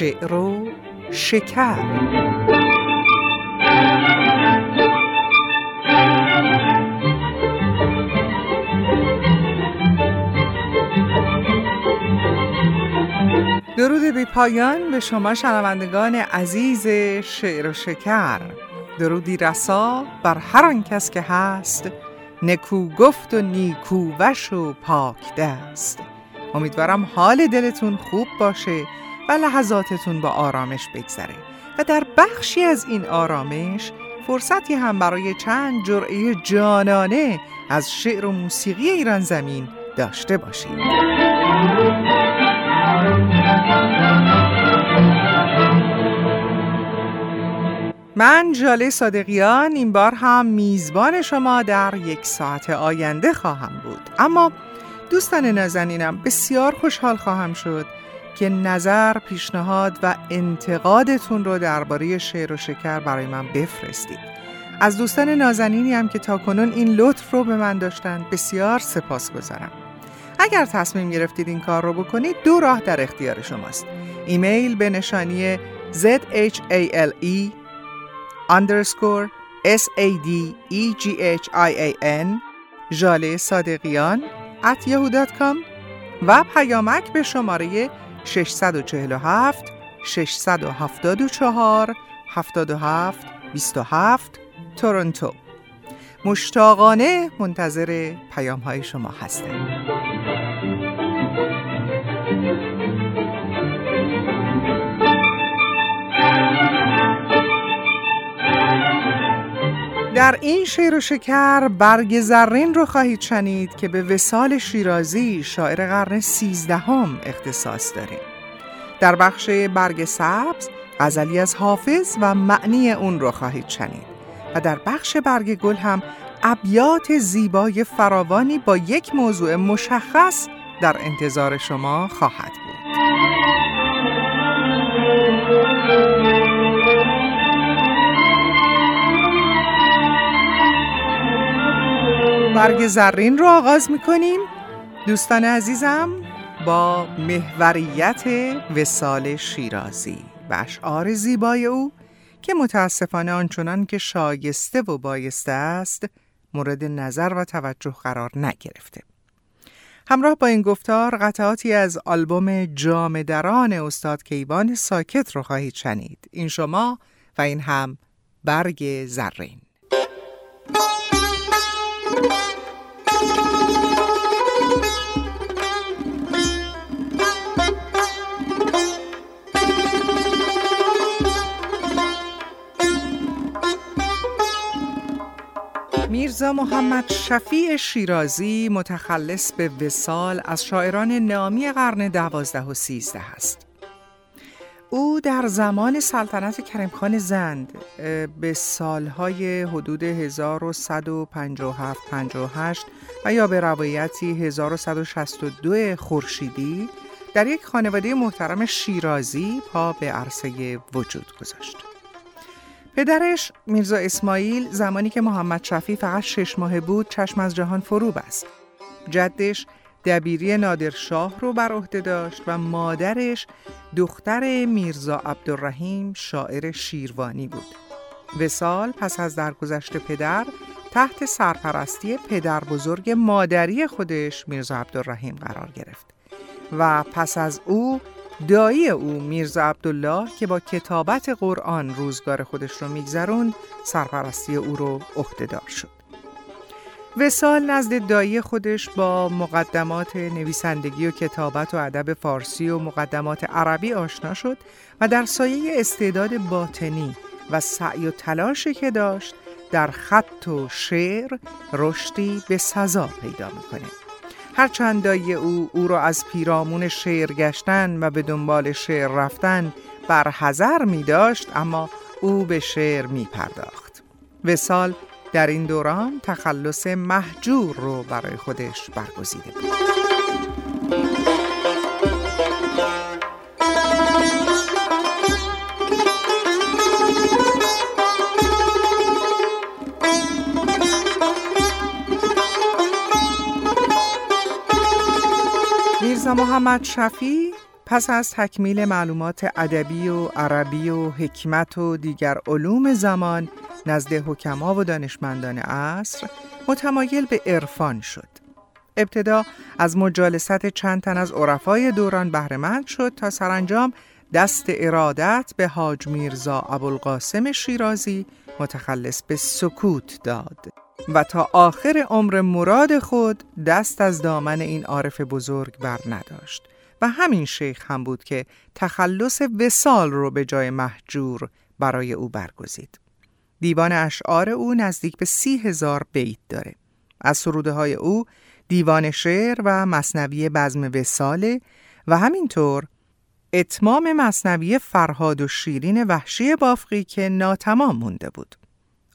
شعر و شکر. درود بی پایان به شما شنوندگان عزیز شعر و شکر. درودی رسا بر هر آن کس که هست نکو گفت و نیکو وش و پاک دست. امیدوارم حال دلتون خوب باشه. و لحظاتتون با آرامش بگذره. و در بخشی از این آرامش فرصتی هم برای چند جرعه جانانه از شعر و موسیقی ایران زمین داشته باشید. من جاله صادقیان این بار هم میزبان شما در یک ساعت آینده خواهم بود. اما دوستان نازنینم بسیار خوشحال خواهم شد که نظر، پیشنهاد و انتقادتون رو درباره شعر و شکر برای من بفرستید. از دوستان نازنینی هم که تا کنون این لطف رو به من داشتن بسیار سپاس گذارم. اگر تصمیم گرفتید این کار رو بکنید دو راه در اختیار شماست. ایمیل به نشانی zhale underscore s a d e g h i a n جاله صادقیان at و پیامک به شماره 647 674 77 27 تورنتو. مشتاقانه منتظر پیام های شما هستم. در این شعر و شکر برگ زرین رو خواهید شنید که به وسال شیرازی شاعر قرن سیزدهم اختصاص داره. در بخش برگ سبز غزلی از حافظ و معنی اون رو خواهید شنید. و در بخش برگ گل هم ابیات زیبای فراوانی با یک موضوع مشخص در انتظار شما خواهد بود. برگ زرین رو آغاز می‌کنیم. دوستان عزیزم با محوریت وسال شیرازی و اشعار زیبای او که متاسفانه آنچنان که شایسته و بایسته است مورد نظر و توجه قرار نگرفته. همراه با این گفتار قطعاتی از آلبوم جامدران استاد کیوان ساکت رو خواهید شنید. این شما و این هم برگ زرین. میرزا محمد شفیع شیرازی متخلص به وسال از شاعران نامی قرن دوازده و سیزده است. او در زمان سلطنت کریمخان زند به سالهای حدود 1157-58 و یا به روایتی 1162 خورشیدی در یک خانواده محترم شیرازی پا به عرصه وجود گذاشت. پدرش میرزا اسماعیل زمانی که محمد شفی فقط شش ماه بود چشم از جهان فرو بست. جدش دبیری نادرشاه رو بر عهده داشت و مادرش دختر میرزا عبدالرحیم شاعر شیروانی بود. وسال پس از درگذشت پدر تحت سرپرستی پدر بزرگ مادری خودش میرزا عبدالرحیم قرار گرفت و پس از او دایی او میرزا عبدالله که با کتابت قرآن روزگار خودش رو میگذرون سرپرستی او رو عهدهدار شد وسال نزد دایی خودش با مقدمات نویسندگی و کتابت و ادب فارسی و مقدمات عربی آشنا شد و در سایه استعداد باطنی و سعی و تلاشی که داشت در خط و شعر رشدی به سزا پیدا می‌کنه هرچند دایی او او را از پیرامون شعر گشتن و به دنبال شعر رفتن بر حذر می داشت اما او به شعر می پرداخت. وسال در این دوران تخلص محجور رو برای خودش برگزیده بود. میرزا محمد شفی پس از تکمیل معلومات ادبی و عربی و حکمت و دیگر علوم زمان نزد حکما و دانشمندان عصر متمایل به عرفان شد. ابتدا از مجالست چند تن از عرفای دوران بهرهمند شد تا سرانجام دست ارادت به حاج میرزا ابوالقاسم شیرازی متخلص به سکوت داد و تا آخر عمر مراد خود دست از دامن این عارف بزرگ بر نداشت و همین شیخ هم بود که تخلص وسال رو به جای محجور برای او برگزید. دیوان اشعار او نزدیک به سی هزار بیت داره. از سروده های او دیوان شعر و مصنوی بزم وساله و همینطور اتمام مصنوی فرهاد و شیرین وحشی بافقی که ناتمام مونده بود.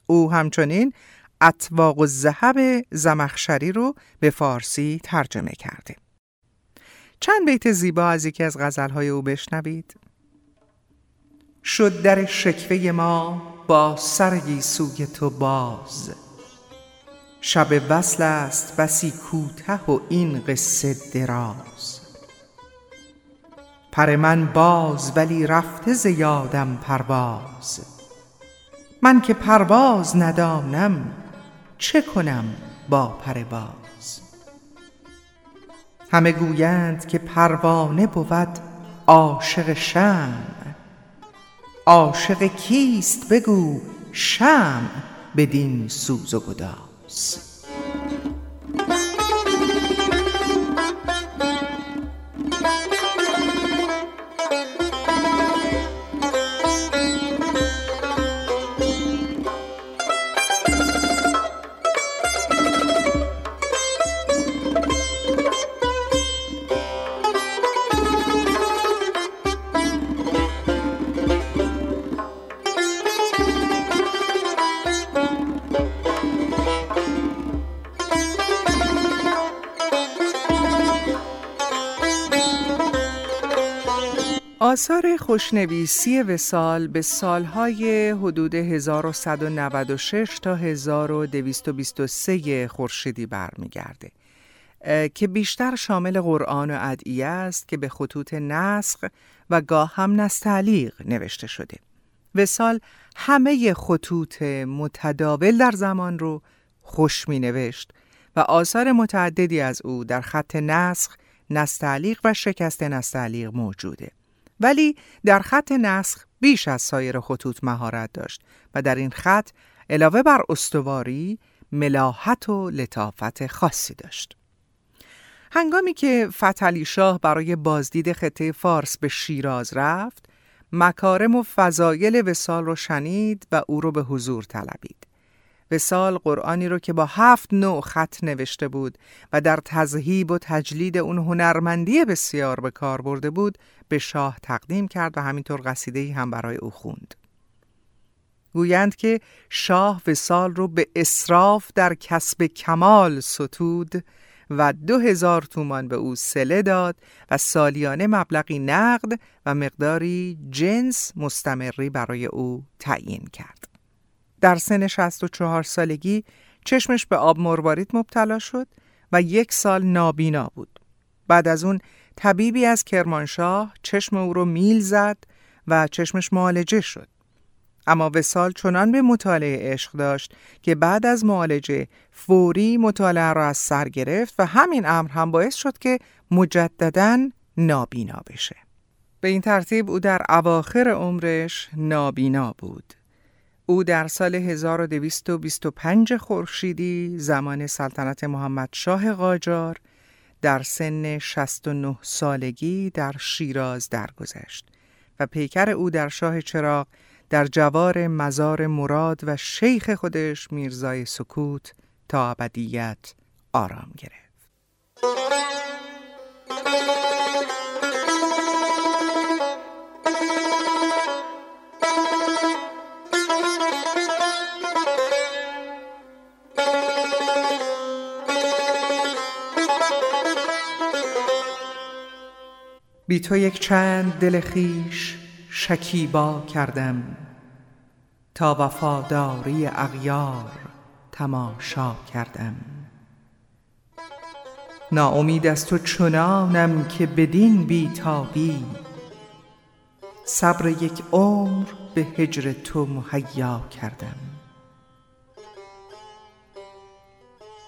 او همچنین اطواق و زهب زمخشری رو به فارسی ترجمه کرده. چند بیت زیبا از یکی از غزلهای او بشنوید. شد در شکوه ما با سرگی سوی تو باز. شب وصل است بسی کوته و این قصه دراز. پر من باز ولی رفته زیادم پرواز. من که پرواز ندانم چه کنم با پر باز همه گویند که پروانه بود عاشق شم عاشق کیست بگو شم بدین سوز و گداز. آثار خوشنویسی وسال به سالهای حدود 1196 تا 1223 خورشیدی برمیگرده که بیشتر شامل قرآن و ادعیه است که به خطوط نسخ و گاه هم نستعلیق نوشته شده. وسال همه خطوط متداول در زمان رو خوش می نوشت و آثار متعددی از او در خط نسخ، نستعلیق و شکست نستعلیق موجوده. ولی در خط نسخ بیش از سایر خطوط مهارت داشت و در این خط علاوه بر استواری ملاحت و لطافت خاصی داشت. هنگامی که فتلی شاه برای بازدید خطه فارس به شیراز رفت، مکارم و فضایل وسال رو شنید و او رو به حضور طلبید. وسال قرآنی رو که با هفت نوع خط نوشته بود و در تذهیب و تجلید اون هنرمندی بسیار به کار برده بود به شاه تقدیم کرد و همینطور قصیده هم برای او خوند. گویند که شاه وسال رو به اصراف در کسب کمال ستود و دو هزار تومان به او سله داد و سالیانه مبلغی نقد و مقداری جنس مستمری برای او تعیین کرد. در سن 64 سالگی چشمش به آب مروارید مبتلا شد و یک سال نابینا بود. بعد از اون طبیبی از کرمانشاه چشم او رو میل زد و چشمش معالجه شد. اما وسال چنان به مطالعه عشق داشت که بعد از معالجه فوری مطالعه را از سر گرفت و همین امر هم باعث شد که مجددا نابینا بشه. به این ترتیب او در اواخر عمرش نابینا بود. او در سال 1225 خورشیدی زمان سلطنت محمد شاه قاجار در سن 69 سالگی در شیراز درگذشت و پیکر او در شاه چراغ در جوار مزار مراد و شیخ خودش میرزای سکوت تا ابدیت آرام گرفت. بی تو یک چند دل خیش شکیبا کردم تا وفاداری اغیار تماشا کردم. ناامید از تو چنانم که بدین بیتابی. صبر یک عمر به هجر تو مهیا کردم.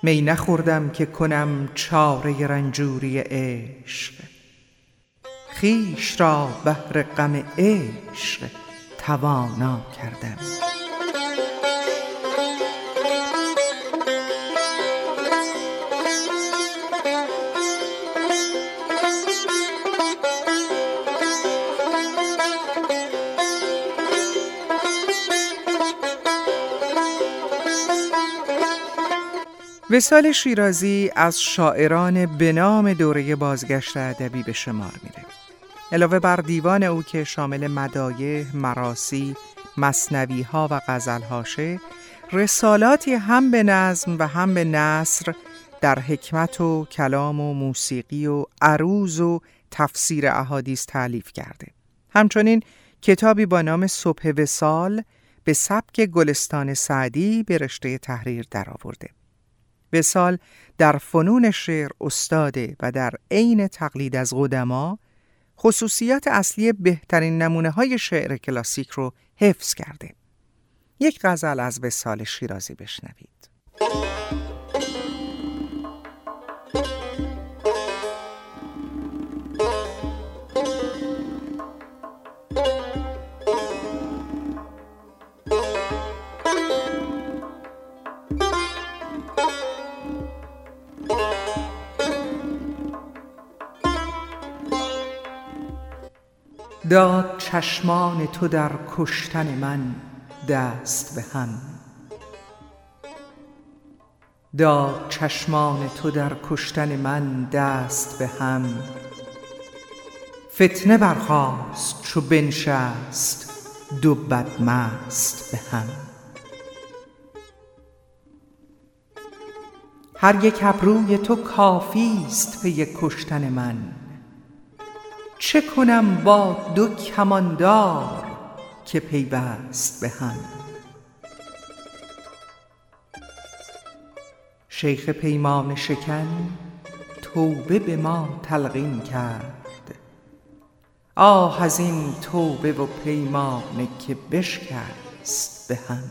می نخوردم که کنم چاره رنجوری عشق. خویش را بهر غم عشق توانا کردم وسال شیرازی از شاعران به نام دوره بازگشت ادبی به شمار میره. علاوه بر دیوان او که شامل مدایه، مراسی، مصنوی ها و غزل هاشه، رسالاتی هم به نظم و هم به نصر در حکمت و کلام و موسیقی و عروض و تفسیر احادیث تعلیف کرده. همچنین کتابی با نام صبح وسال به سبک گلستان سعدی به رشته تحریر درآورده. وسال در فنون شعر استاده و در عین تقلید از قدما خصوصیات اصلی بهترین نمونه های شعر کلاسیک رو حفظ کرده. یک غزل از وسال شیرازی بشنوید. داد چشمان تو در کشتن من دست به هم. داد چشمان تو در کشتن من دست به هم. فتنه برخاست چو بنشست دو بدمست به هم. هر یک ابروی تو کافی است پی کشتن من. چه کنم با دو کماندار که پیوست به هم شیخ پیمان شکن توبه به ما تلقین کرد. آه از این توبه و پیمانه که بشکست به هم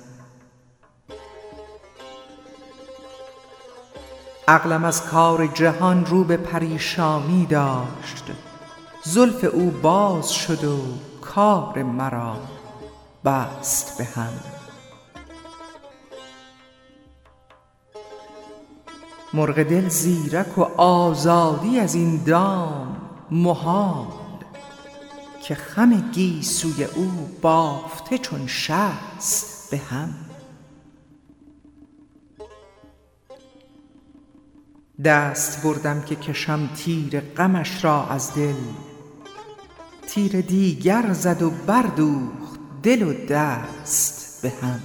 عقلم از کار جهان رو به پریشانی داشت. زلف او باز شد و کار مرا بست به هم. مرغ دل زیرک و آزادی از این دام محال که خم گیسوی او بافته چون شست به هم. دست بردم که کشم تیر غمش را از دل تیر دیگر زد و بردوخت دل و دست به هم.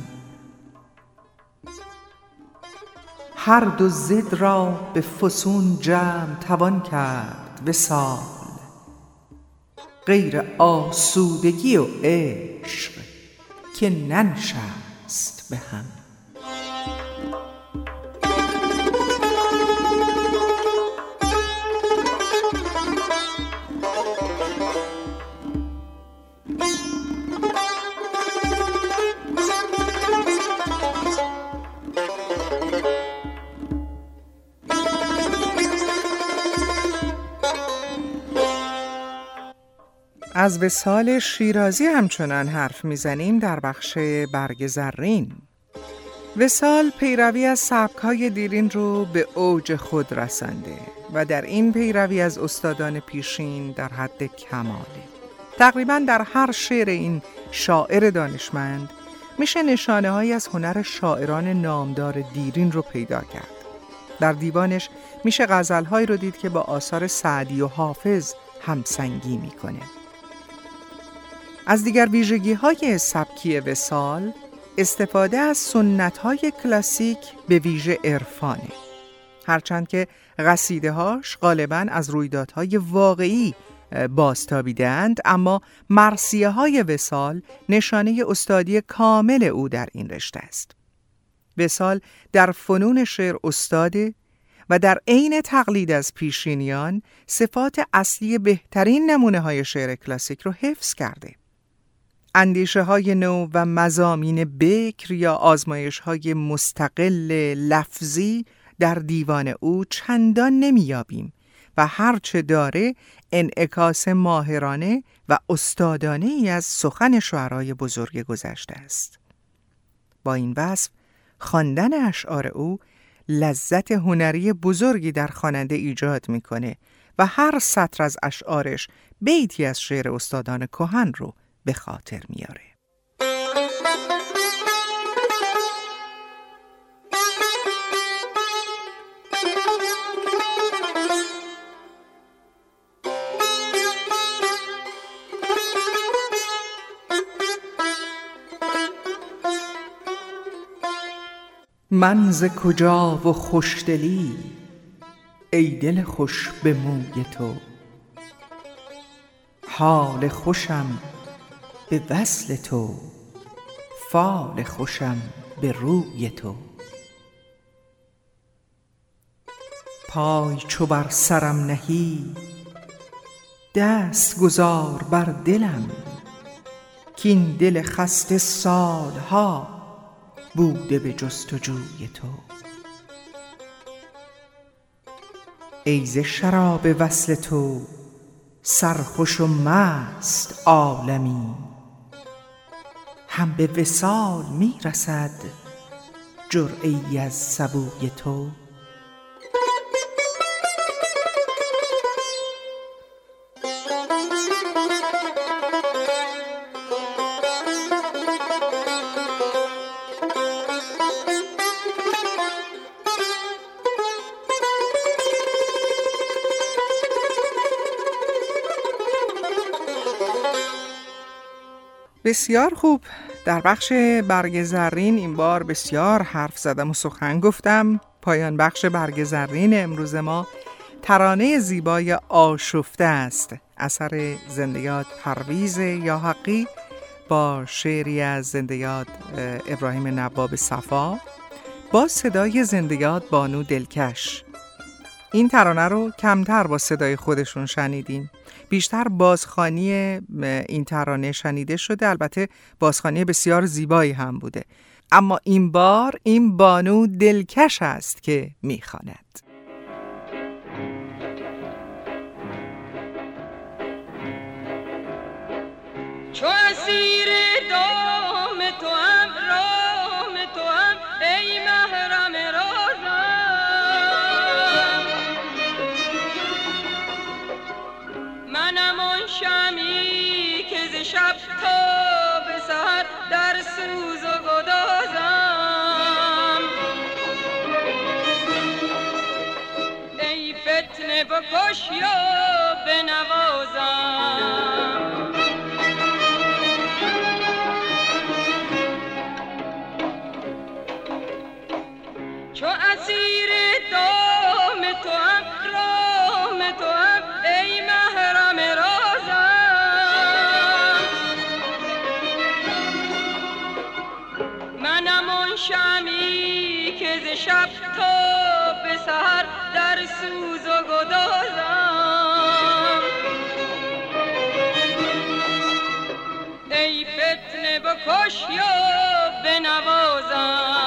هر دو ضد را به فسون جمع توان کرد وصال. غیر آسودگی و عشق که ننشست به هم. از وسال شیرازی همچنان حرف می‌زنیم در بخش برگ زرین. وسال پیروی از سبکهای دیرین رو به اوج خود رسنده و در این پیروی از استادان پیشین در حد کماله تقریبا در هر شعر این شاعر دانشمند میشه نشانه های از هنر شاعران نامدار دیرین رو پیدا کرد. در دیوانش میشه غزلهایی رو دید که با آثار سعدی و حافظ همسنگی می‌کنه. از دیگر ویژگی های سبکی وسال استفاده از سنت های کلاسیک به ویژه عرفانه هرچند که غسیده هاش غالبا از رویدادهای واقعی بازتابیدند اما مرسیه های وسال نشانه استادی کامل او در این رشته است وسال در فنون شعر استاده و در عین تقلید از پیشینیان صفات اصلی بهترین نمونه های شعر کلاسیک رو حفظ کرده. اندیشه های نو و مزامین بکر یا آزمایش های مستقل لفظی در دیوان او چندان نمیابیم و هرچه داره انعکاس ماهرانه و استادانه ای از سخن شعرهای بزرگ گذشته است. با این وصف خواندن اشعار او لذت هنری بزرگی در خواننده ایجاد می‌کنه و هر سطر از اشعارش بیتی از شعر استادان کهن رو به خاطر میاره. من ز کجا و خوشدلی ای دل خوش به موی تو حال خوشم به وصل تو فال خوشم به روی تو. پای چو بر سرم نهی دست گذار بر دلم. کین دل خسته سالها بوده به جستجوی تو. ای ز شراب وصل تو سرخوش و مست عالمی. هم به وصال می رسد جرعه ای از سبوی تو. بسیار خوب. در بخش برگ زرین این بار بسیار حرف زدم و سخن گفتم. پایان بخش برگ زرین امروز ما ترانه زیبای آشفته است. اثر زندیات پرویز یا حقی با شعری از زندیات ابراهیم نواب صفا. با صدای زندیات بانو دلکش. این ترانه رو کمتر با صدای خودشون شنیدیم بیشتر بازخانی این ترانه شنیده شده البته بازخانی بسیار زیبایی هم بوده اما این بار این بانو دلکش است که می‌خواند. چو اسیر یا بنوازم. چو اسیر دام تو هم رام تو هم ای محرم رازم. منم آن شمی که ز شب تا سحر در سوز و گدازم ای فتنه بکش یا بنوازم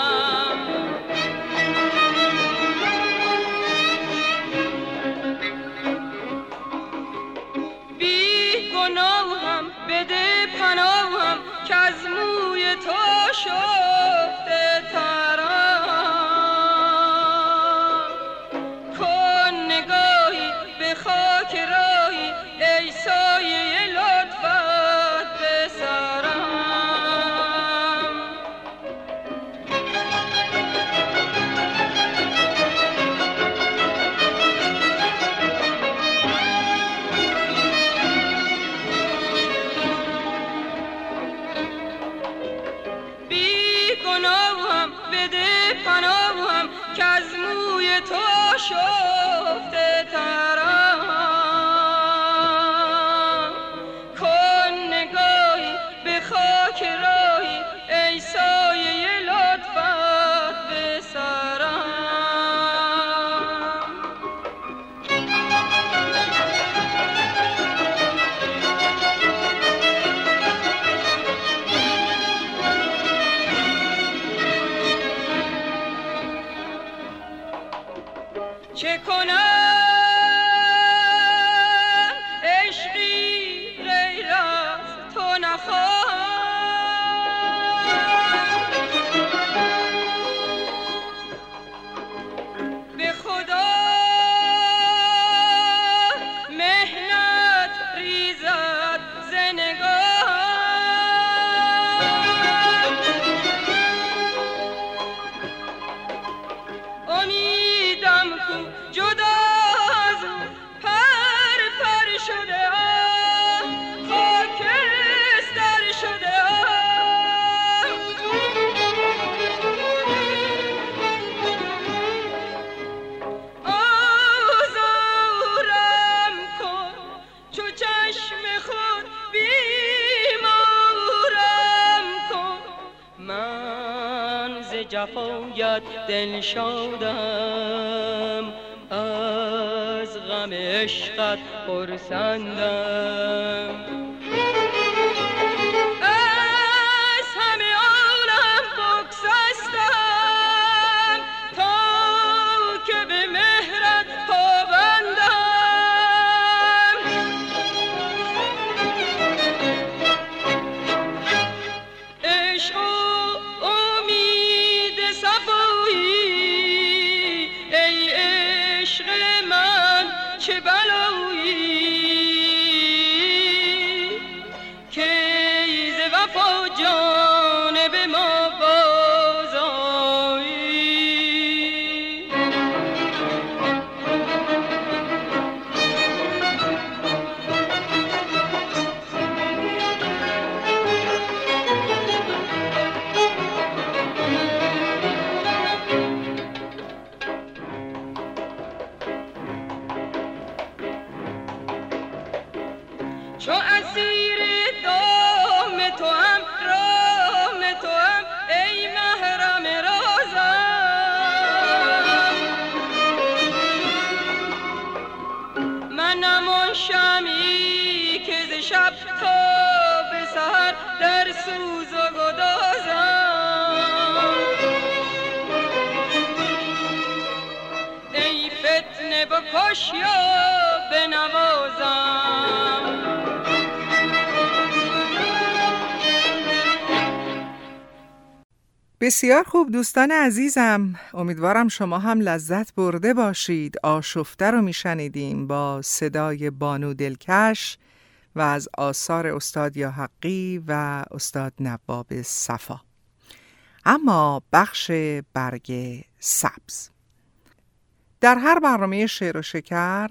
por بسیار خوب دوستان عزیزم امیدوارم شما هم لذت برده باشید آشفته رو میشنیدیم با صدای بانو دلکش و از آثار استاد یا حقی و استاد نباب صفا. اما بخش برگ سبز. در هر برنامه شعر و شکر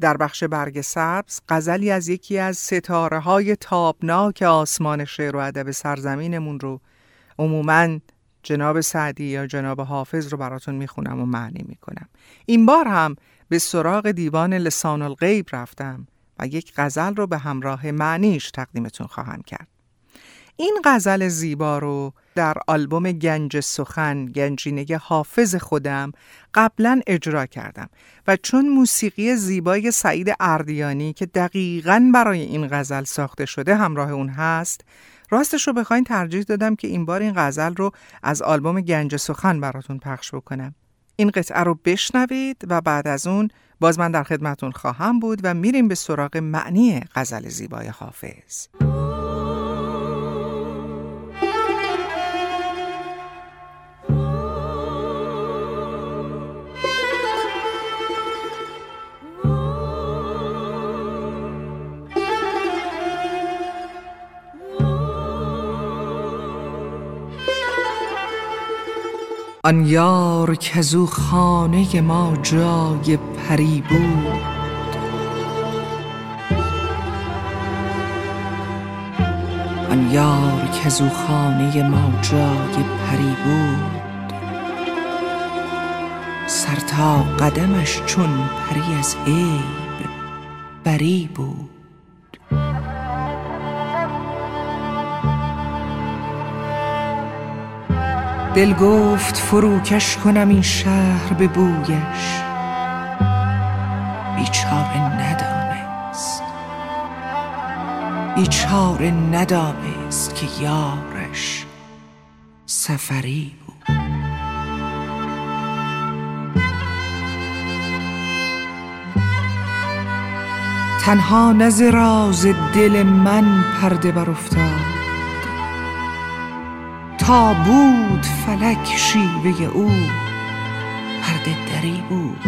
در بخش برگ سبز غزلی از یکی از ستاره های تابناک آسمان شعر و ادب سرزمینمون رو عموما جناب سعدی یا جناب حافظ رو براتون می‌خونم و معنی می‌کنم. این بار هم به سراغ دیوان لسان الغیب رفتم و یک غزل رو به همراه معنیش تقدیمتون خواهم کرد. این غزل زیبا رو در آلبوم گنج سخن گنجینه حافظ خودم قبلا اجرا کردم و چون موسیقی زیبای سعید اردیانی که دقیقا برای این غزل ساخته شده همراه اون هست راستش رو بخواین ترجیح دادم که این بار این غزل رو از آلبوم گنج سخن براتون پخش بکنم. این قطعه رو بشنوید و بعد از اون باز من در خدمتون خواهم بود و میریم به سراغ معنی غزل زیبای حافظ. آن یار که زو خانه ما جای پری بود. آن یار که زو خانه ما جای پری بود. سر تا قدمش چون پری از عیب بری بود. دل گفت فروکش کنم این شهر به بویش. بیچاره ندانست. بیچاره ندانست که یارش سفری بود. تنها نز راز دل من پرده بر افتاد تا بود فلک شیوه او پرده دری بود.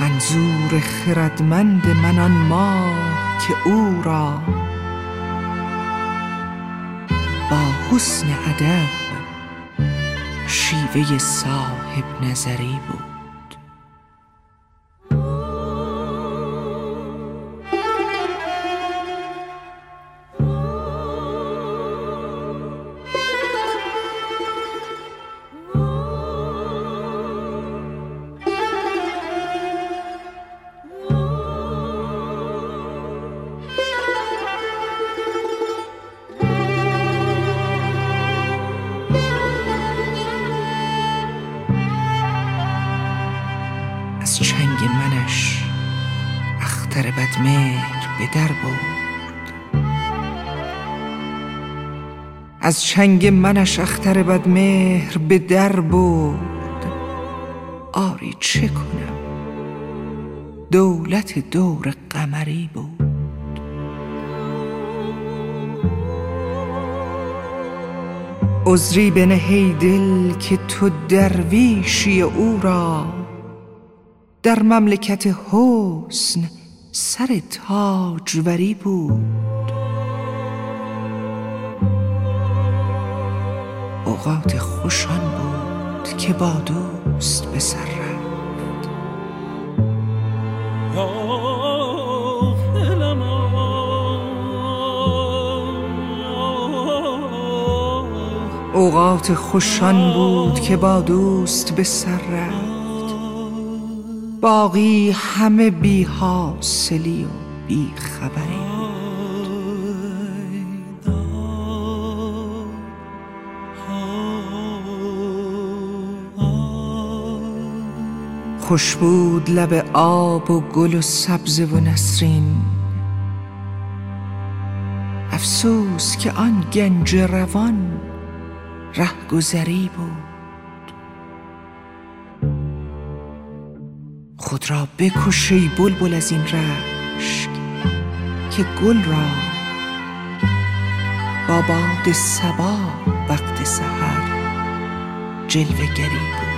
منظور خردمند من آن ماه که او را با حسن ادب شیوه صاحب نظری بود. از چنگ منش اختر بدمهر به در برد. آری چه کنم؟ دولت دور قمری بود. عذری بنه ای دل که تو درویشی او را. در مملکت حسن سر تاجوری بود. اوقات خوشان بود که با دوست به سر رفت. اوقات خوشان بود که با دوست به سر رفت. باقی همه بی حاصلی و بی خبری. خوش بود لب آب و گل و سبزه و نسرین. افسوس که آن گنج روان رهگذری بود. خود را بکش ای بلبل از این رشک که گل را با باد صبا وقت سحر جلوه گری بود.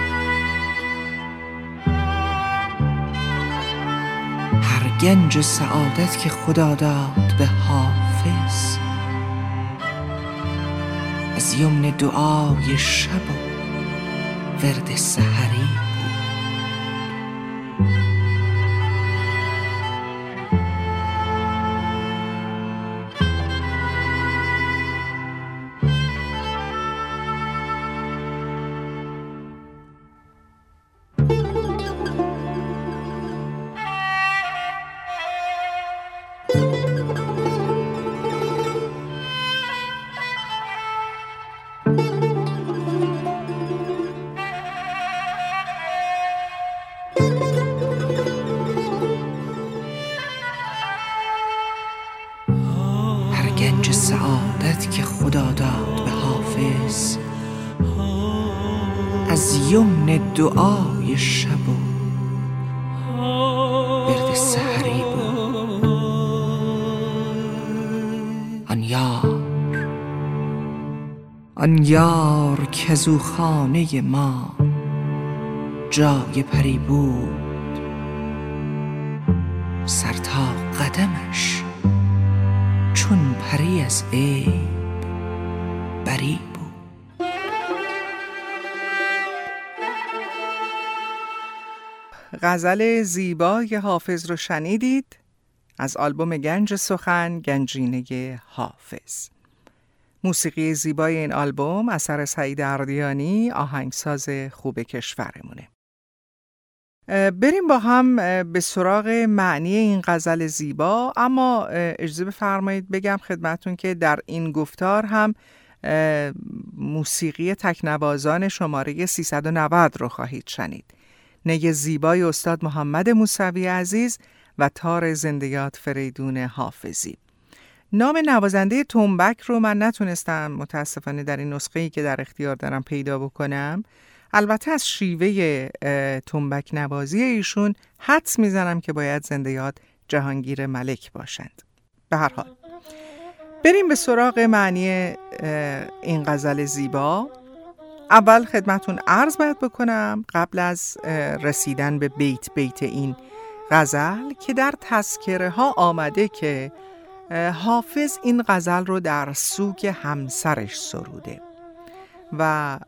گنج سعادت که خدا داد به حافظ. از یمن دعای شب و ورد سحری. دعای شب و برد سحری بود آن یار. آن یار که خانه ما جای پری بود. غزل زیبای حافظ رو شنیدید از آلبوم گنج سخن گنجینه حافظ. موسیقی زیبای این آلبوم اثر سعید اردیانی آهنگساز خوب کشورمونه. بریم با هم به سراغ معنی این غزل زیبا اما اجازه بفرمایید بگم خدمتون که در این گفتار هم موسیقی تکنوازان شماره 390 رو خواهید شنید. نگ زیبای استاد محمد موسوی عزیز و تار زندیات فریدون حافظی. نام نوازنده تنبک رو من نتونستم متاسفانه در این نسخه ای که در اختیار دارم پیدا بکنم. البته از شیوه تنبک نوازی ایشون حدس می‌زنم که باید زنده یاد جهانگیر ملک باشند. به هر حال. بریم به سراغ معنی این غزل زیبا. اول خدمتون عرض باید بکنم قبل از رسیدن به بیت بیت این غزل که در تذکره ها آمده که حافظ این غزل رو در سوگ همسرش سروده و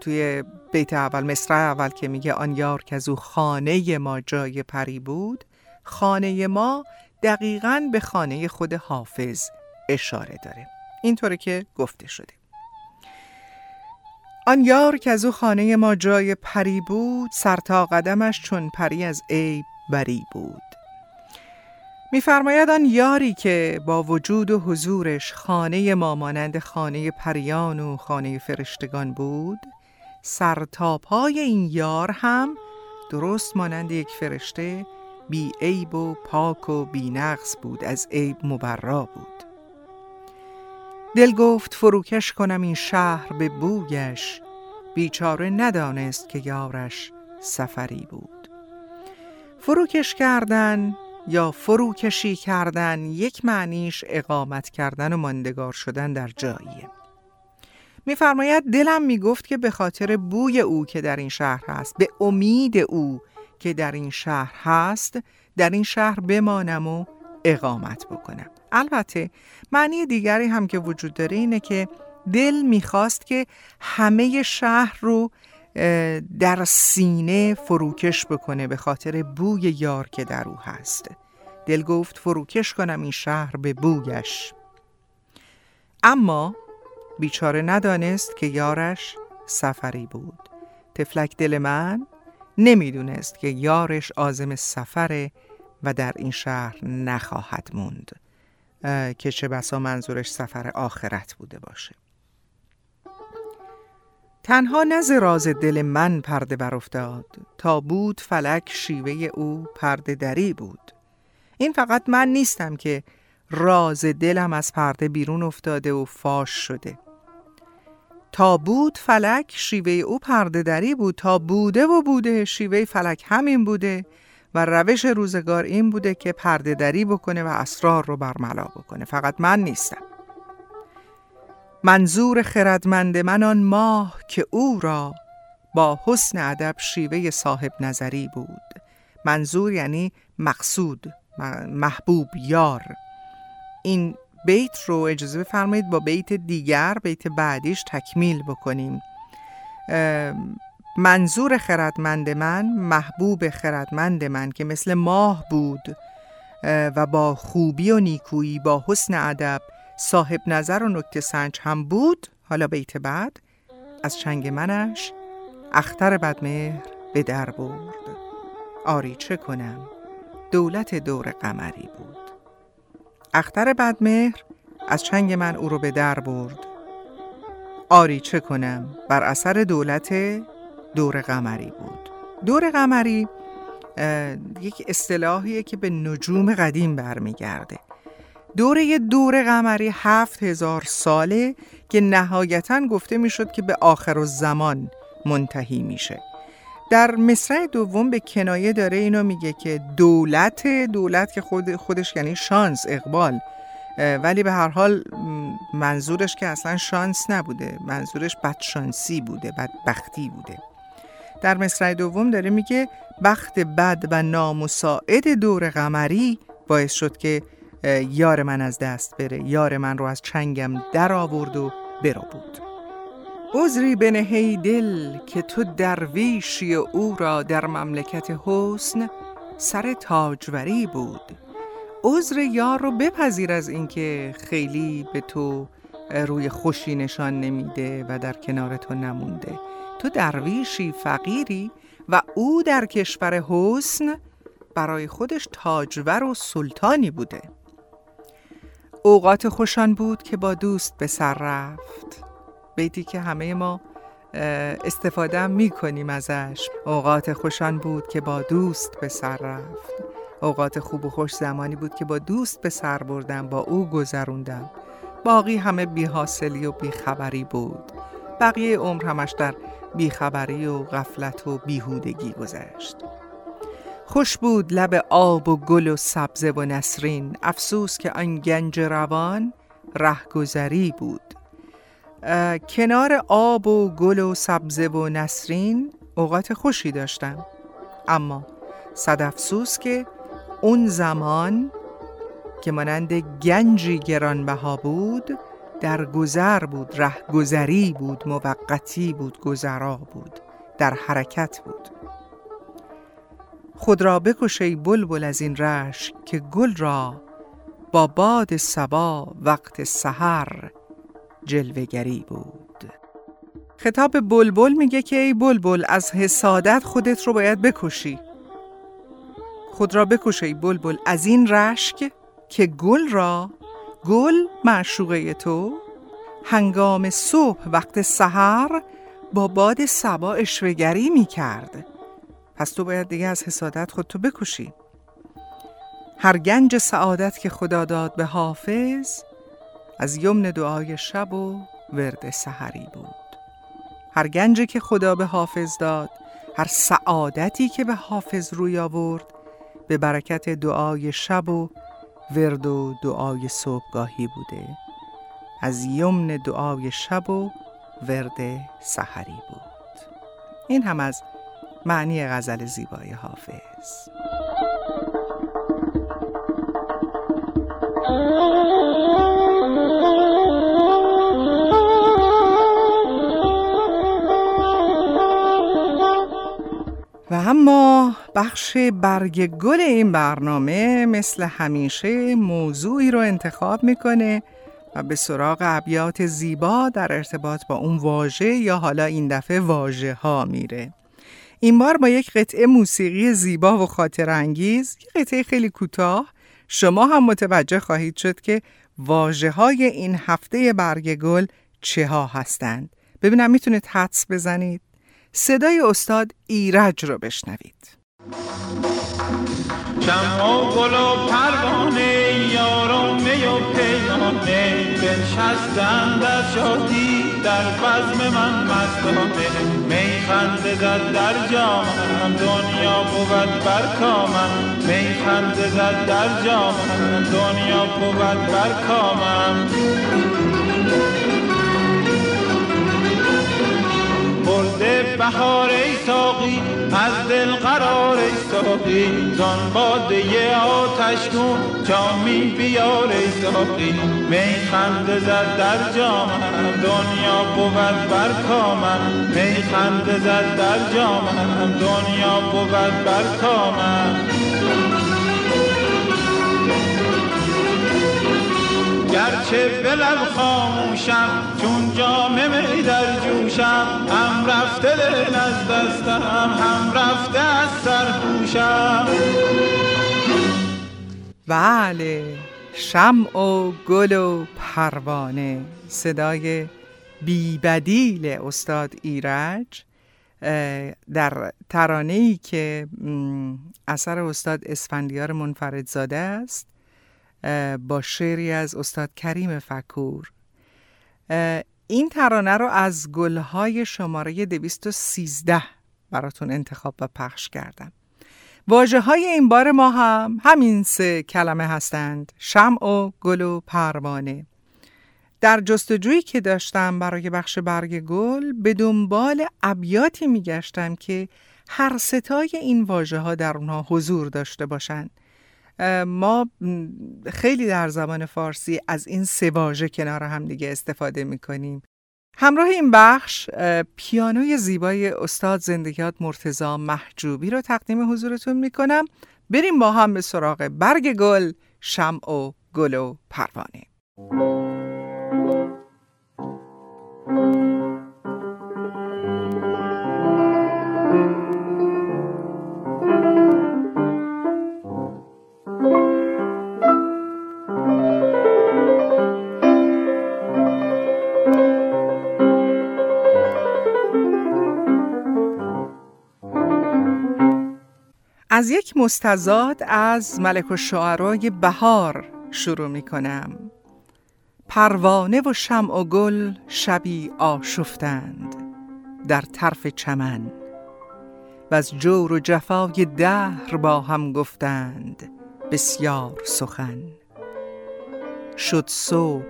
توی بیت اول مصرع اول که میگه آن یار که از او خانه ما جای پری بود خانه ما دقیقا به خانه خود حافظ اشاره داره. اینطوره که گفته شده. آن یار که از او خانه ما جای پری بود سر تا قدمش چون پری از عیب بری بود. میفرماید آن یاری که با وجود و حضورش خانه ما مانند خانه پریان و خانه فرشتگان بود سر تا پای این یار هم درست مانند یک فرشته بی عیب و پاک و بی نقص بود از عیب مبرا بود. دل گفت فروکش کنم این شهر به بویش بیچاره ندانست که یارش سفری بود. فروکش کردن یا فروکشی کردن یک معنیش اقامت کردن و ماندگار شدن در جاییه. میفرماید دلم می‌گفت که به خاطر بوی او که در این شهر هست به امید او که در این شهر هست در این شهر بمانم و اقامت بکنم. البته معنی دیگری هم که وجود داره اینه که دل می‌خواست که همه شهر رو در سینه فروکش بکنه به خاطر بوی یار که در او هست. دل گفت فروکش کنم این شهر به بویش. اما بیچاره ندانست که یارش سفری بود. تفلک دل من نمی‌دونست که یارش آزم سفره و در این شهر نخواهد موند. که چه بسا منظورش سفر آخرت بوده باشه. تنها نز راز دل من پرده بر افتاد تا بود فلک شیوه او پرده دری بود. این فقط من نیستم که راز دلم از پرده بیرون افتاده و فاش شده. تا بود فلک شیوه او پرده دری بود. تا بوده و بوده شیوه فلک همین بوده. و روش روزگار این بوده که پرده دری بکنه و اسرار رو برملا بکنه. فقط من نیستم. منظور خردمند من آن ماه که او را با حسن ادب شیوه صاحب نظری بود. منظور یعنی مقصود محبوب یار. این بیت رو اجازه بفرمایید با بیت دیگر بیت بعدیش تکمیل بکنیم. منظور خردمند من محبوب خردمند من که مثل ماه بود و با خوبی و نیکویی با حسن ادب صاحب نظر و نکته سنج هم بود. حالا بیت بعد از چنگ منش اختر بدمهر به در برد. آری چه کنم دولت دور قمری بود. اختر بدمهر از چنگ من او رو به در برد. آری چه کنم بر اثر دولت دور قمری بود. دور قمری یک اصطلاحیه که به نجوم قدیم برمیگرده. دوره دور قمری هفت هزار ساله که نهایتا گفته می‌شد که به آخر و زمان منتهی میشه. در مصرع دوم به کنایه داره اینو میگه که دولت دولت که خود خودش یعنی شانس اقبال. ولی به هر حال منظورش که اصلا شانس نبوده. منظورش بدشانسی بوده بدبختی بوده. در مصرع دوم داره میگه بخت بد و نامساعد دور قمری باعث شد که یار من از دست بره یار من رو از چنگم در آورد و برو بود. عذری بنهی دل که تو درویشی او را در مملکت حسن سر تاجوری بود. عذر یار رو بپذیر از اینکه خیلی به تو روی خوشی نشان نمیده و در کنار تو نمونده. تو درویشی فقیری و او در کشور حسن برای خودش تاجور و سلطانی بوده. اوقات خوشان بود که با دوست به سر رفت. بیتی که همه ما استفاده می کنیم ازش. اوقات خوشان بود که با دوست به سر رفت. اوقات خوب و خوش زمانی بود که با دوست به سر بردم با او گذروندم. باقی همه بیحاصلی و بیخبری بود. بقیه عمر همش در بیخبری و غفلت و بیهودگی گذشت. خوش بود لب آب و گل و سبزه و نسرین. افسوس که آن گنج روان رهگذری بود. کنار آب و گل و سبزه و نسرین اوقات خوشی داشتم. اما صد افسوس که اون زمان که مانند گنجی گرانبها بود در گذر بود رهگذری بود موقتی بود گذرا بود در حرکت بود. خود را بکشی بلبل از این رش که گل را با باد سبا وقت سحر جلوگری بود. خطاب بلبل میگه که ای بلبل از حسادت خودت رو باید بکشی. خود را بکشی بلبل از این رشک که گل را گل معشوقه تو. هنگام صبح وقت سحر با باد سبا اشوگری می کرد پس تو باید دیگه از حسادت خودتو بکشی هر گنج سعادت که خدا داد به حافظ از یمن دعای شب و ورد سحری بود. هر گنجی که خدا به حافظ داد هر سعادتی که به حافظ روی آورد به برکت دعای شب و ورد و دعای صبحگاهی بوده. از یمن دعای شب و ورد سحری بود. این هم از معنی غزل زیبای حافظ. و اما بخش برگ گل این برنامه مثل همیشه موضوعی رو انتخاب می‌کنه و به سراغ ابیات زیبا در ارتباط با اون واژه یا حالا این دفعه واژه ها میره. این بار با یک قطعه موسیقی زیبا و خاطر انگیز یک قطعه خیلی کوتاه. شما هم متوجه خواهید شد که واجه های این هفته برگ گل چه ها هستند. ببینم می‌تونید حدس بزنید. صدای استاد ایرج رو بشنوید. شمع و گل و پروانه یارو می و پیمانه بنشستن در شادی در بزم من مستانه. می خنده زد در جامم دنیا بود بر کامم می خنده زد در جامم دنیا بود بر کامم برده بهار ای ساقی از دل قرار ای ساقی. زان باده آتش کن جامی بیار ای ساقی. می خنده زد در جامم دنیا بود بر کامم می خنده زد در جامم دنیا بود بر کامم گرچه بلب خاموشم چون جام می در جوشم هم رفته دل از دستم هم رفته از سرپوشم. بله شمع و گل و پروانه صدای بیبدیل استاد ایرج در ترانه‌ای که اثر استاد اسفندیار منفردزاده است. با شعری از استاد کریم فکور. این ترانه رو از گلهای شماره 213 براتون انتخاب و پخش کردم. واجه های این بار ما هم همین سه کلمه هستند شمع و گل و پروانه. در جستجویی که داشتم برای بخش برگ گل به دنبال ابیاتی میگشتم که هر ستای این واژه ها در اونها حضور داشته باشند. ما خیلی در زبان فارسی از این سه واژه کنار هم دیگه استفاده می‌کنیم. همراه این بخش پیانوی زیبای استاد زندگیات مرتزا محجوبی رو تقدیم حضورتون می‌کنم. بریم با هم به سراغ برگ گل شمع و گل و پروانه. از یک مستزاد از ملک و شعرای بهار شروع می کنم. پروانه و شمع و گل شبی آشفتند در طرف چمن و از جور و جفای دهر با هم گفتند بسیار سخن. شد صبح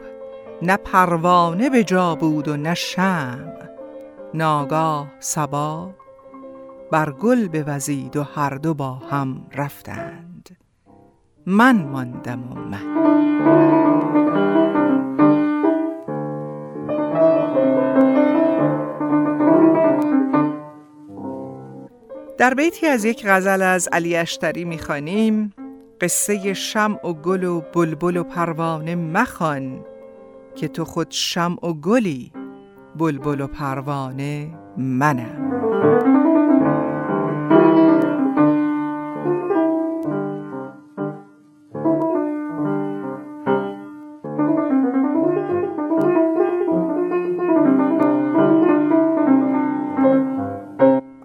نه پروانه به جا بود و نه شمع ناگاه سبا بر گل بوزید و هر دو با هم رفتند. من ماندم و من. در بیتی از یک غزل از علی اشتری می‌خوانیم. قصه شمع و گل و بلبل و پروانه مخوان که تو خود شمع و گلی بلبل و پروانه منم.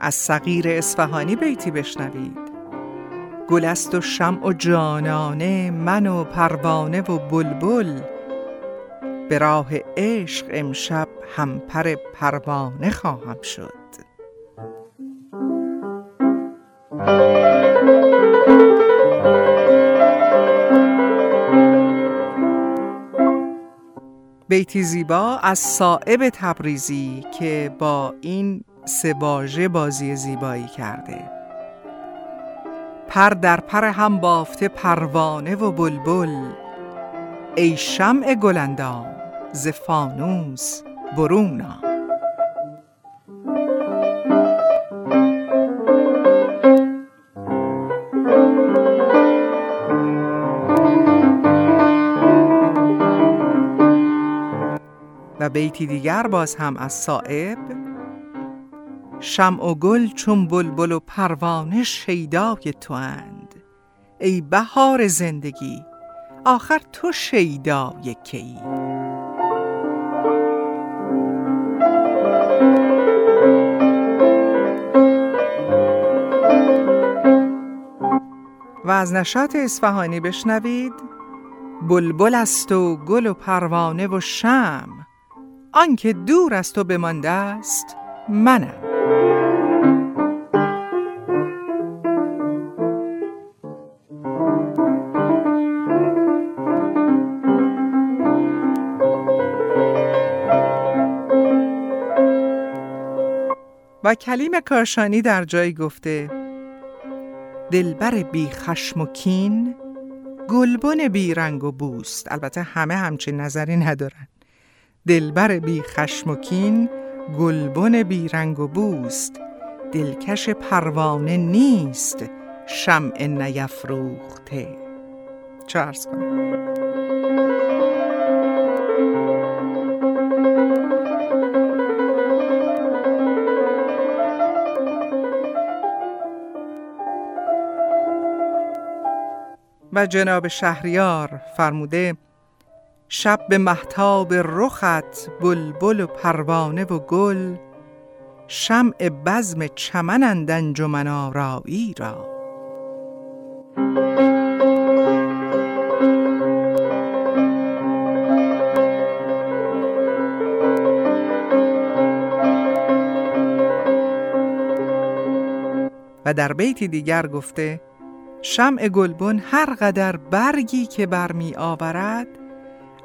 از صغیر اصفهانی بیتی بشنوید. گل است و شمع و جانانه من و پروانه و بلبل. به راه عشق امشب همپر پروانه خواهم شد. بیتی زیبا از صائب تبریزی که با این سه بازی زیبایی کرده. پر در پر هم بافته پروانه و بلبل. ای شمع گلندام ز فانوس برونا و بیتی دیگر باز هم از صائب شمع و گل چون بلبل و پروانه شیدای تو اند ای بهار زندگی آخر تو شیدای کی؟ و از نشاط اصفهانی بشنوید. بلبل است و گل و پروانه و شم آنکه دور از تو بمانده است منم. و کلیم کاشانی در جایی گفته دلبر بی خشم و کین گلبن بی رنگ و بوست. البته همه همچین نظری ندارن. دلبر بی خشم و کین گلبن بی رنگ و بوست دلکش پروانه نیست شمع نیفروخته. ارز کنم؟ و جناب شهریار فرموده شب به محتاب رخت بلبل و پروانه و گل شمع بزم چمنند انجمن آرایی را. و در بیتی دیگر گفته شمع گلبن هر قدر برگی که برمی آورد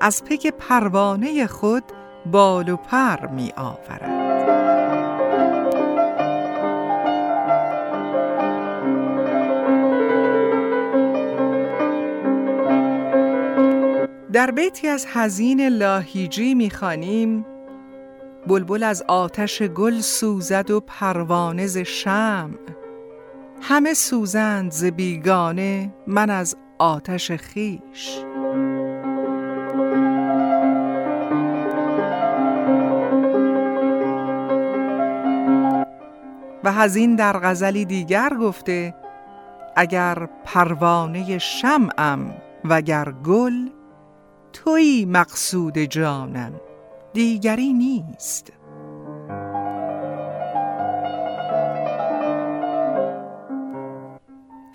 از پک پروانه خود بال و پر می آورد. در بیتی از حزین لاهیجی می‌خوانیم بلبل از آتش گل سوزد و پروانه ز شمع. همه سوزند ز بیگانه من از آتش خیش و هزین در غزلی دیگر گفته اگر پروانه شمعم وگر گل توی مقصود جانم دیگری نیست.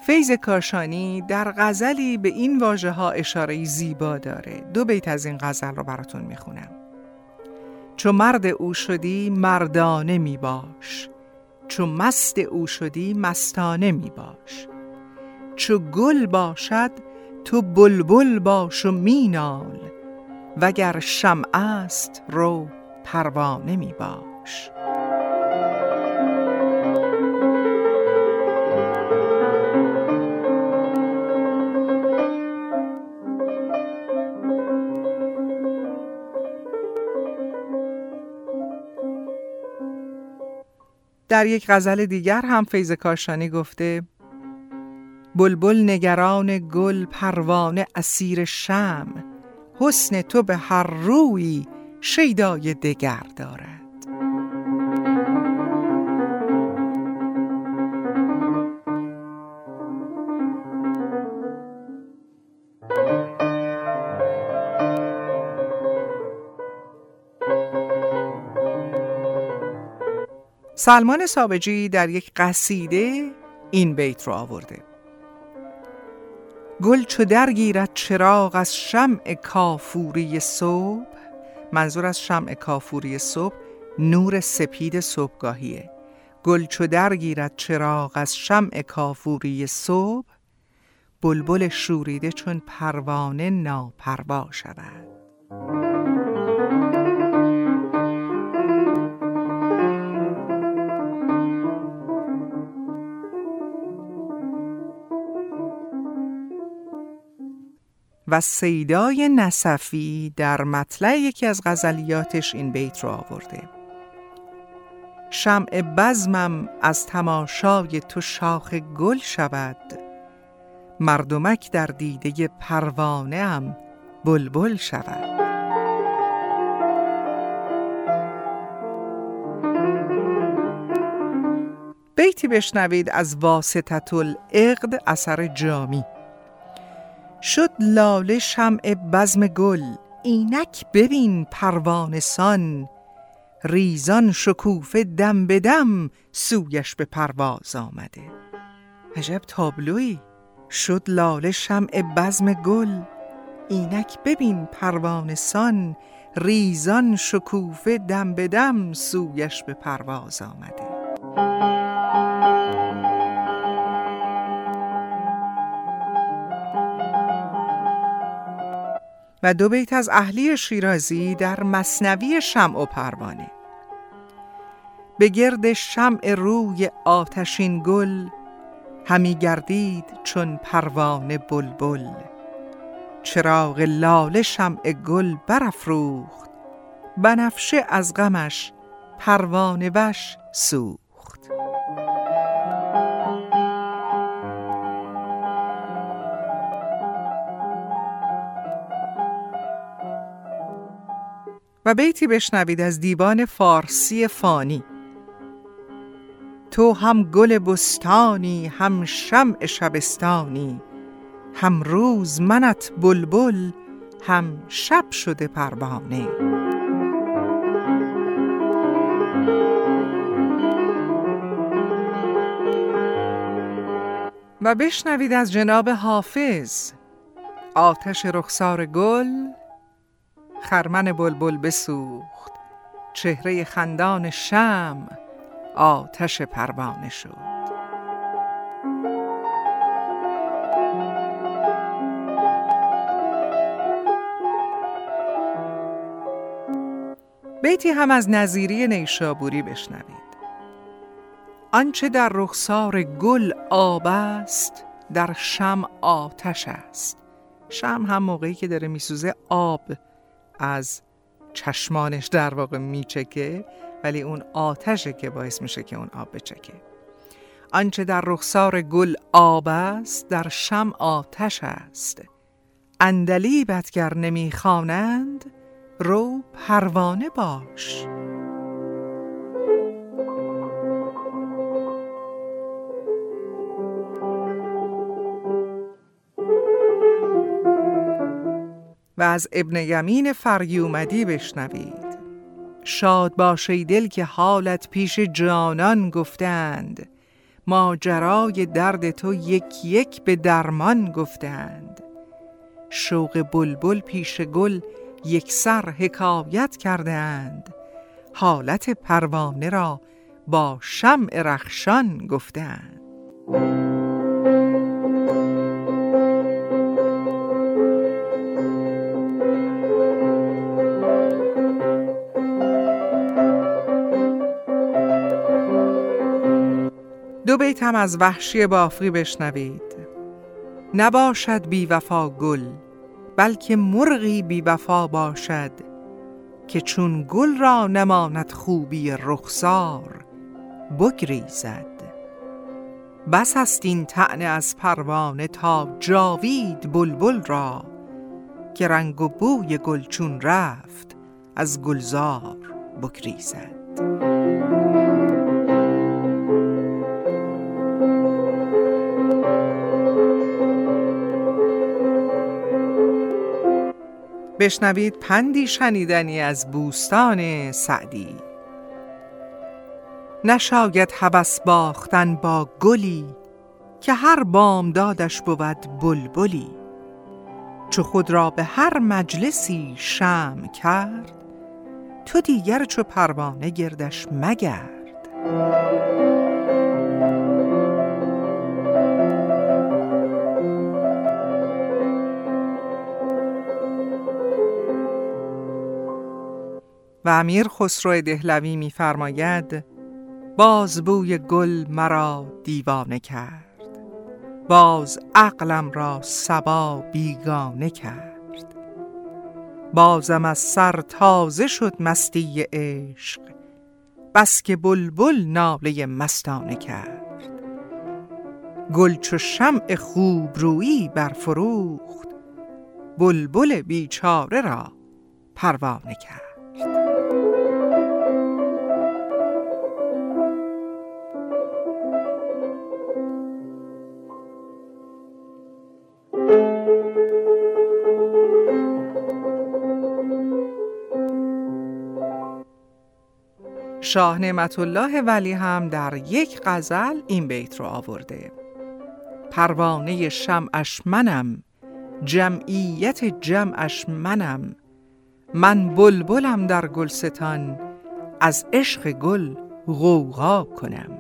فیض کاشانی در غزلی به این واژه ها اشاره زیبا داره. دو بیت از این غزل رو براتون می‌خونم. چو مرد او شدی مردانه می باش چو مست او شدی مستانه می باش. چو گل باشد تو بلبل باش و مینال وگر شمع است رو پروانه می باش. در یک غزل دیگر هم فیض کاشانی گفته بلبل نگران گل پروانه اسیر شم حسن تو به هر روی شیدای دگر دارد. سلمان سابجی در یک قصیده این بیت رو آورده. گل چو درگیرد چراغ از شمع کافوری صبح منظور از شمع کافوری صبح نور سپید صبحگاهیه. گل چو درگیرد چراغ از شمع کافوری صبح بلبل شوریده چون پروانه ناپروا شود. و سیدای نصفی در مطلع یکی از غزلیاتش این بیت رو آورده. شمع بزمم از تماشای تو شاخ گل شود. مردمک در دیده پروانه ام بلبل شود. بیتی بشنوید از واسطت العقد اثر جامی. شد لاله شمع بزم گل. اینک ببین پروانسان ریزان شکوفه دم به دم سویش به پرواز آمده. عجب تابلوی. شد لاله شمع بزم گل. اینک ببین پروانسان ریزان شکوفه دم به دم سویش به پرواز آمده. و دو بیت از اهلی شیرازی در مصنوی شمع و پروانه. به گرد شمع روی آتشین گل همی گردید چون پروانه بلبل. چراغ لاله شمع گل برافروخت بنفشه از غمش پروانه وش سو و بیتی بشنوید از دیوان فارسی فانی. تو هم گل بستانی هم شمع شبستانی. هم روز منت بلبل هم شب شده پروانه. و بشنوید از جناب حافظ آتش رخسار گل خرمن بلبل بسوخت. چهره خندان شم آتش پروانه شد. بیتی هم از نظیری نیشابوری بشنوید. آنچه در رخسار گل آب است در شم آتش است. شم هم موقعی که داره میسوزه آب از چشمانش در واقع میچکه ولی اون آتشه که باعث میشه که اون آب بچکه. آنچه در رخسار گل آب است در شم آتش است. اندلیبت گر نمی‌خوانند رو پروانه باش. و از ابن یمین فریومدی بشنوید. شاد باشی دل که حالت پیش جانان گفتند. ماجرای درد تو یک یک به درمان گفتند. شوق بلبل پیش گل یک سر حکایت کرده اند حالت پروانه را با شمع رخشان گفتند. دو بیت هم از وحشی بافقی بشنوید. نباشد بی وفا گل بلکه مرغی بی وفا باشد که چون گل را نماند خوبی رخسار بگریزد. بس است این تعنه از پروانه تا جاوید بلبل را که رنگ و بوی گل چون رفت از گلزار بگریزد. بشنوید پندی شنیدنی از بوستان سعدی. نشاید هوس باختن با گلی که هر دادش بود بلبلی. چو خود را به هر مجلسی شم کرد تو دیگر چو پروانه گردش مگرد. امیر خسرو دهلوی میفرماید باز بوی گل مرا دیوانه کرد. باز عقلم را سبا بیگانه کرد. بازم از سر تازه شد مستی عشق بس که بلبل ناله مستانه کرد. گل چو شمع خوب رویی برفروخت بلبل بیچاره را پروانه کرد. شاه نعمت الله ولی هم در یک غزل این بیت رو آورده. پروانه شمعش منم جمعیت جمعش منم. من بلبلم در گلستان از عشق گل غوغا کنم.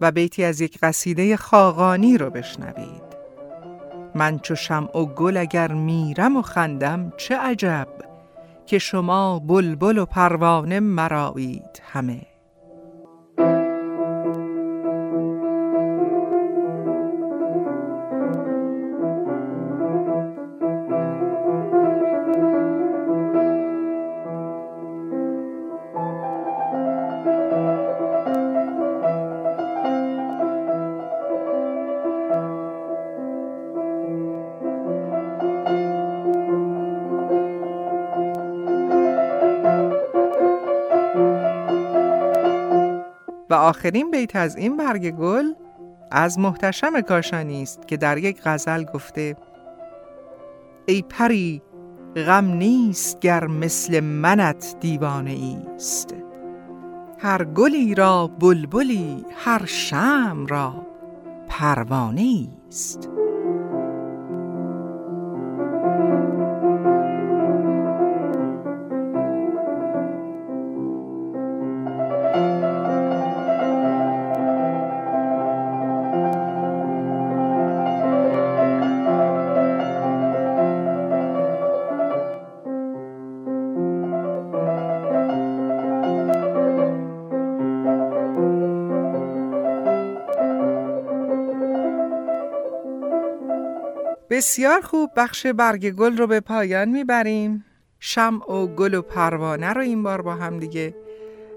و بیتی از یک قصیده خاقانی رو بشنوید. من چو شمع و گل اگر میرم و خندم چه عجب که شما بلبل و پروانه مرایید همه. آخرین بیت از این برگ گل از محتشم کاشانی است که در یک غزل گفته ای پری غم نیست گر مثل منت دیوانه است هر گلی را بلبلی هر شم را پروانه است بسیار خوب بخش برگ گل رو به پایان می‌بریم. شمع و گل و پروانه رو این بار با هم دیگه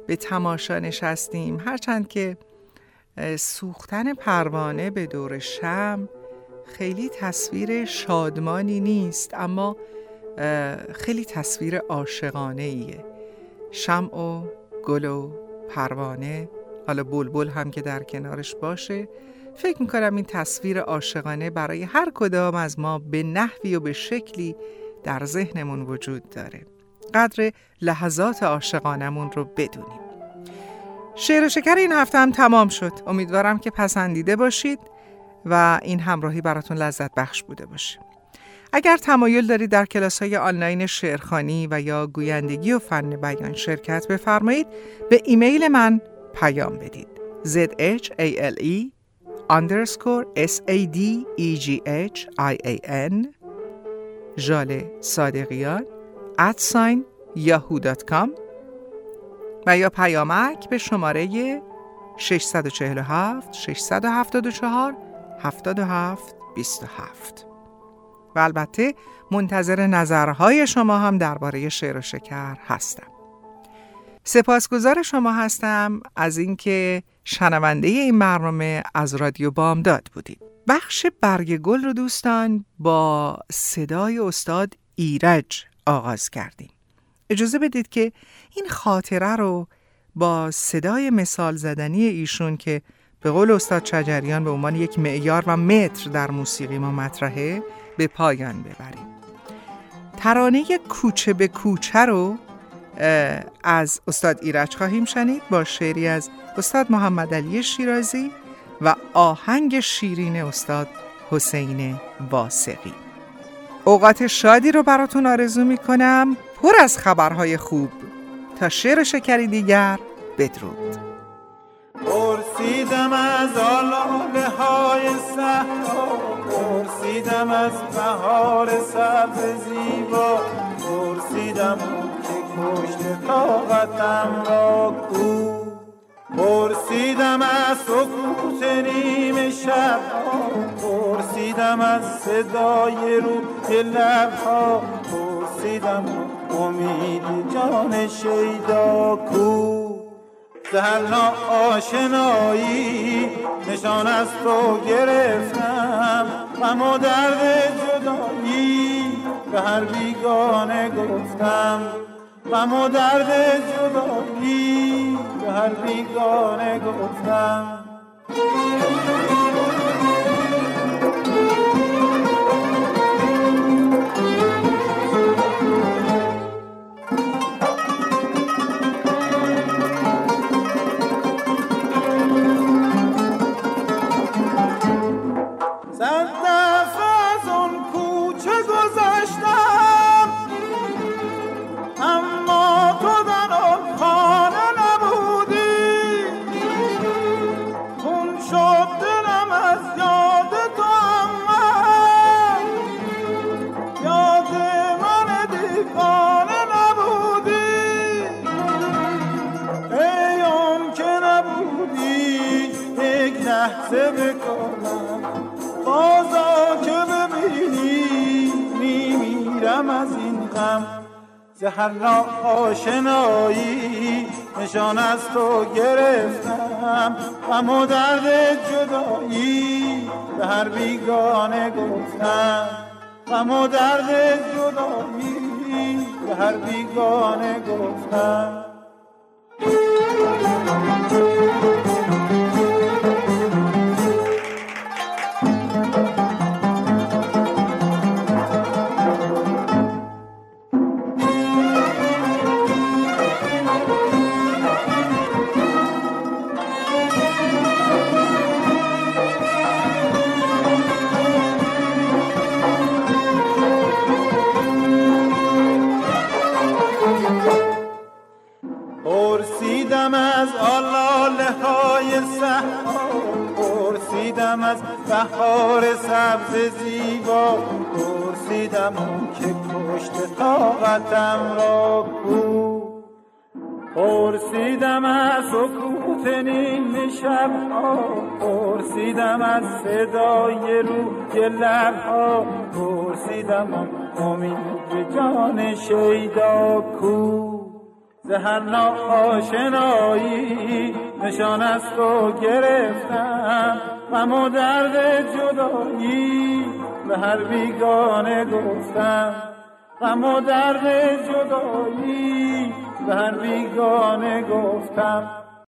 به تماشا نشستیم. هرچند که سوختن پروانه به دور شم خیلی تصویر شادمانی نیست اما خیلی تصویر عاشقانه ایه شم و گل و پروانه حالا بلبل هم که در کنارش باشه فکر می‌کنم این تصویر عاشقانه برای هر کدام از ما به نحوی و به شکلی در ذهنمون وجود داره. قدر لحظات عاشقانمون رو بدونیم. شعر و شکر این هفته هم تمام شد. امیدوارم که پسندیده باشید و این همراهی براتون لذت بخش بوده باشه. اگر تمایل دارید در کلاس های آنلاین شعرخانی و یا گویندگی و فن بیان شرکت بفرمایید به ایمیل من پیام بدید. Zhale underscore s a d e g h i صادقیان at sign yahoo.com و یا پیامک به شماره 647 674 77 27 و البته منتظر نظرهای شما هم درباره شعر و شکر هستم. سپاسگزار شما هستم از اینکه شنونده این برنامه از رادیو بامداد بودید. بخش برگ گل رو دوستان با صدای استاد ایرج آغاز کردیم. اجازه بدید که این خاطره رو با صدای مثال زدنی ایشون که به قول استاد چجریان به عنوان یک معیار و متر در موسیقی ما مطرحه به پایان ببریم ترانه کوچه به کوچه رو از استاد ایرج خواهیم شنید با شعری از استاد محمد علی شیرازی و آهنگ شیرین استاد حسین واسقی اوقات شادی رو براتون آرزو می کنم پر از خبرهای خوب. تا شعر شکری دیگر بدرود. پرسیدم از آلاله های صحرا پرسیدم از بهار سبز زیبا پرسیدم کشت طاقتم را کو. پرسیدم از سکوت نیم شب پرسیدم از صدای روی لبها پرسیدم امید جان شیدا کو. زهرنا آشنایی نشان از تو گرفتم و درد جدایی. به هر بیگانه گفتم و درد جدایی به هر بیگانه گفتم. زهرنا آشنایی نشان از تو گرفتم. و درد جدایی به هر بیگانه گفتم. و درد جدایی به هر بیگانه گفتم. شب پرسیدم از صدای روی لبها پرسیدم امید جان شیدا کو. زهرنا آشنایی نشان از تو گرفتم. و درد جدایی به هر بیگانه گفتم. و درد جدایی به هر بیگانه گفتم.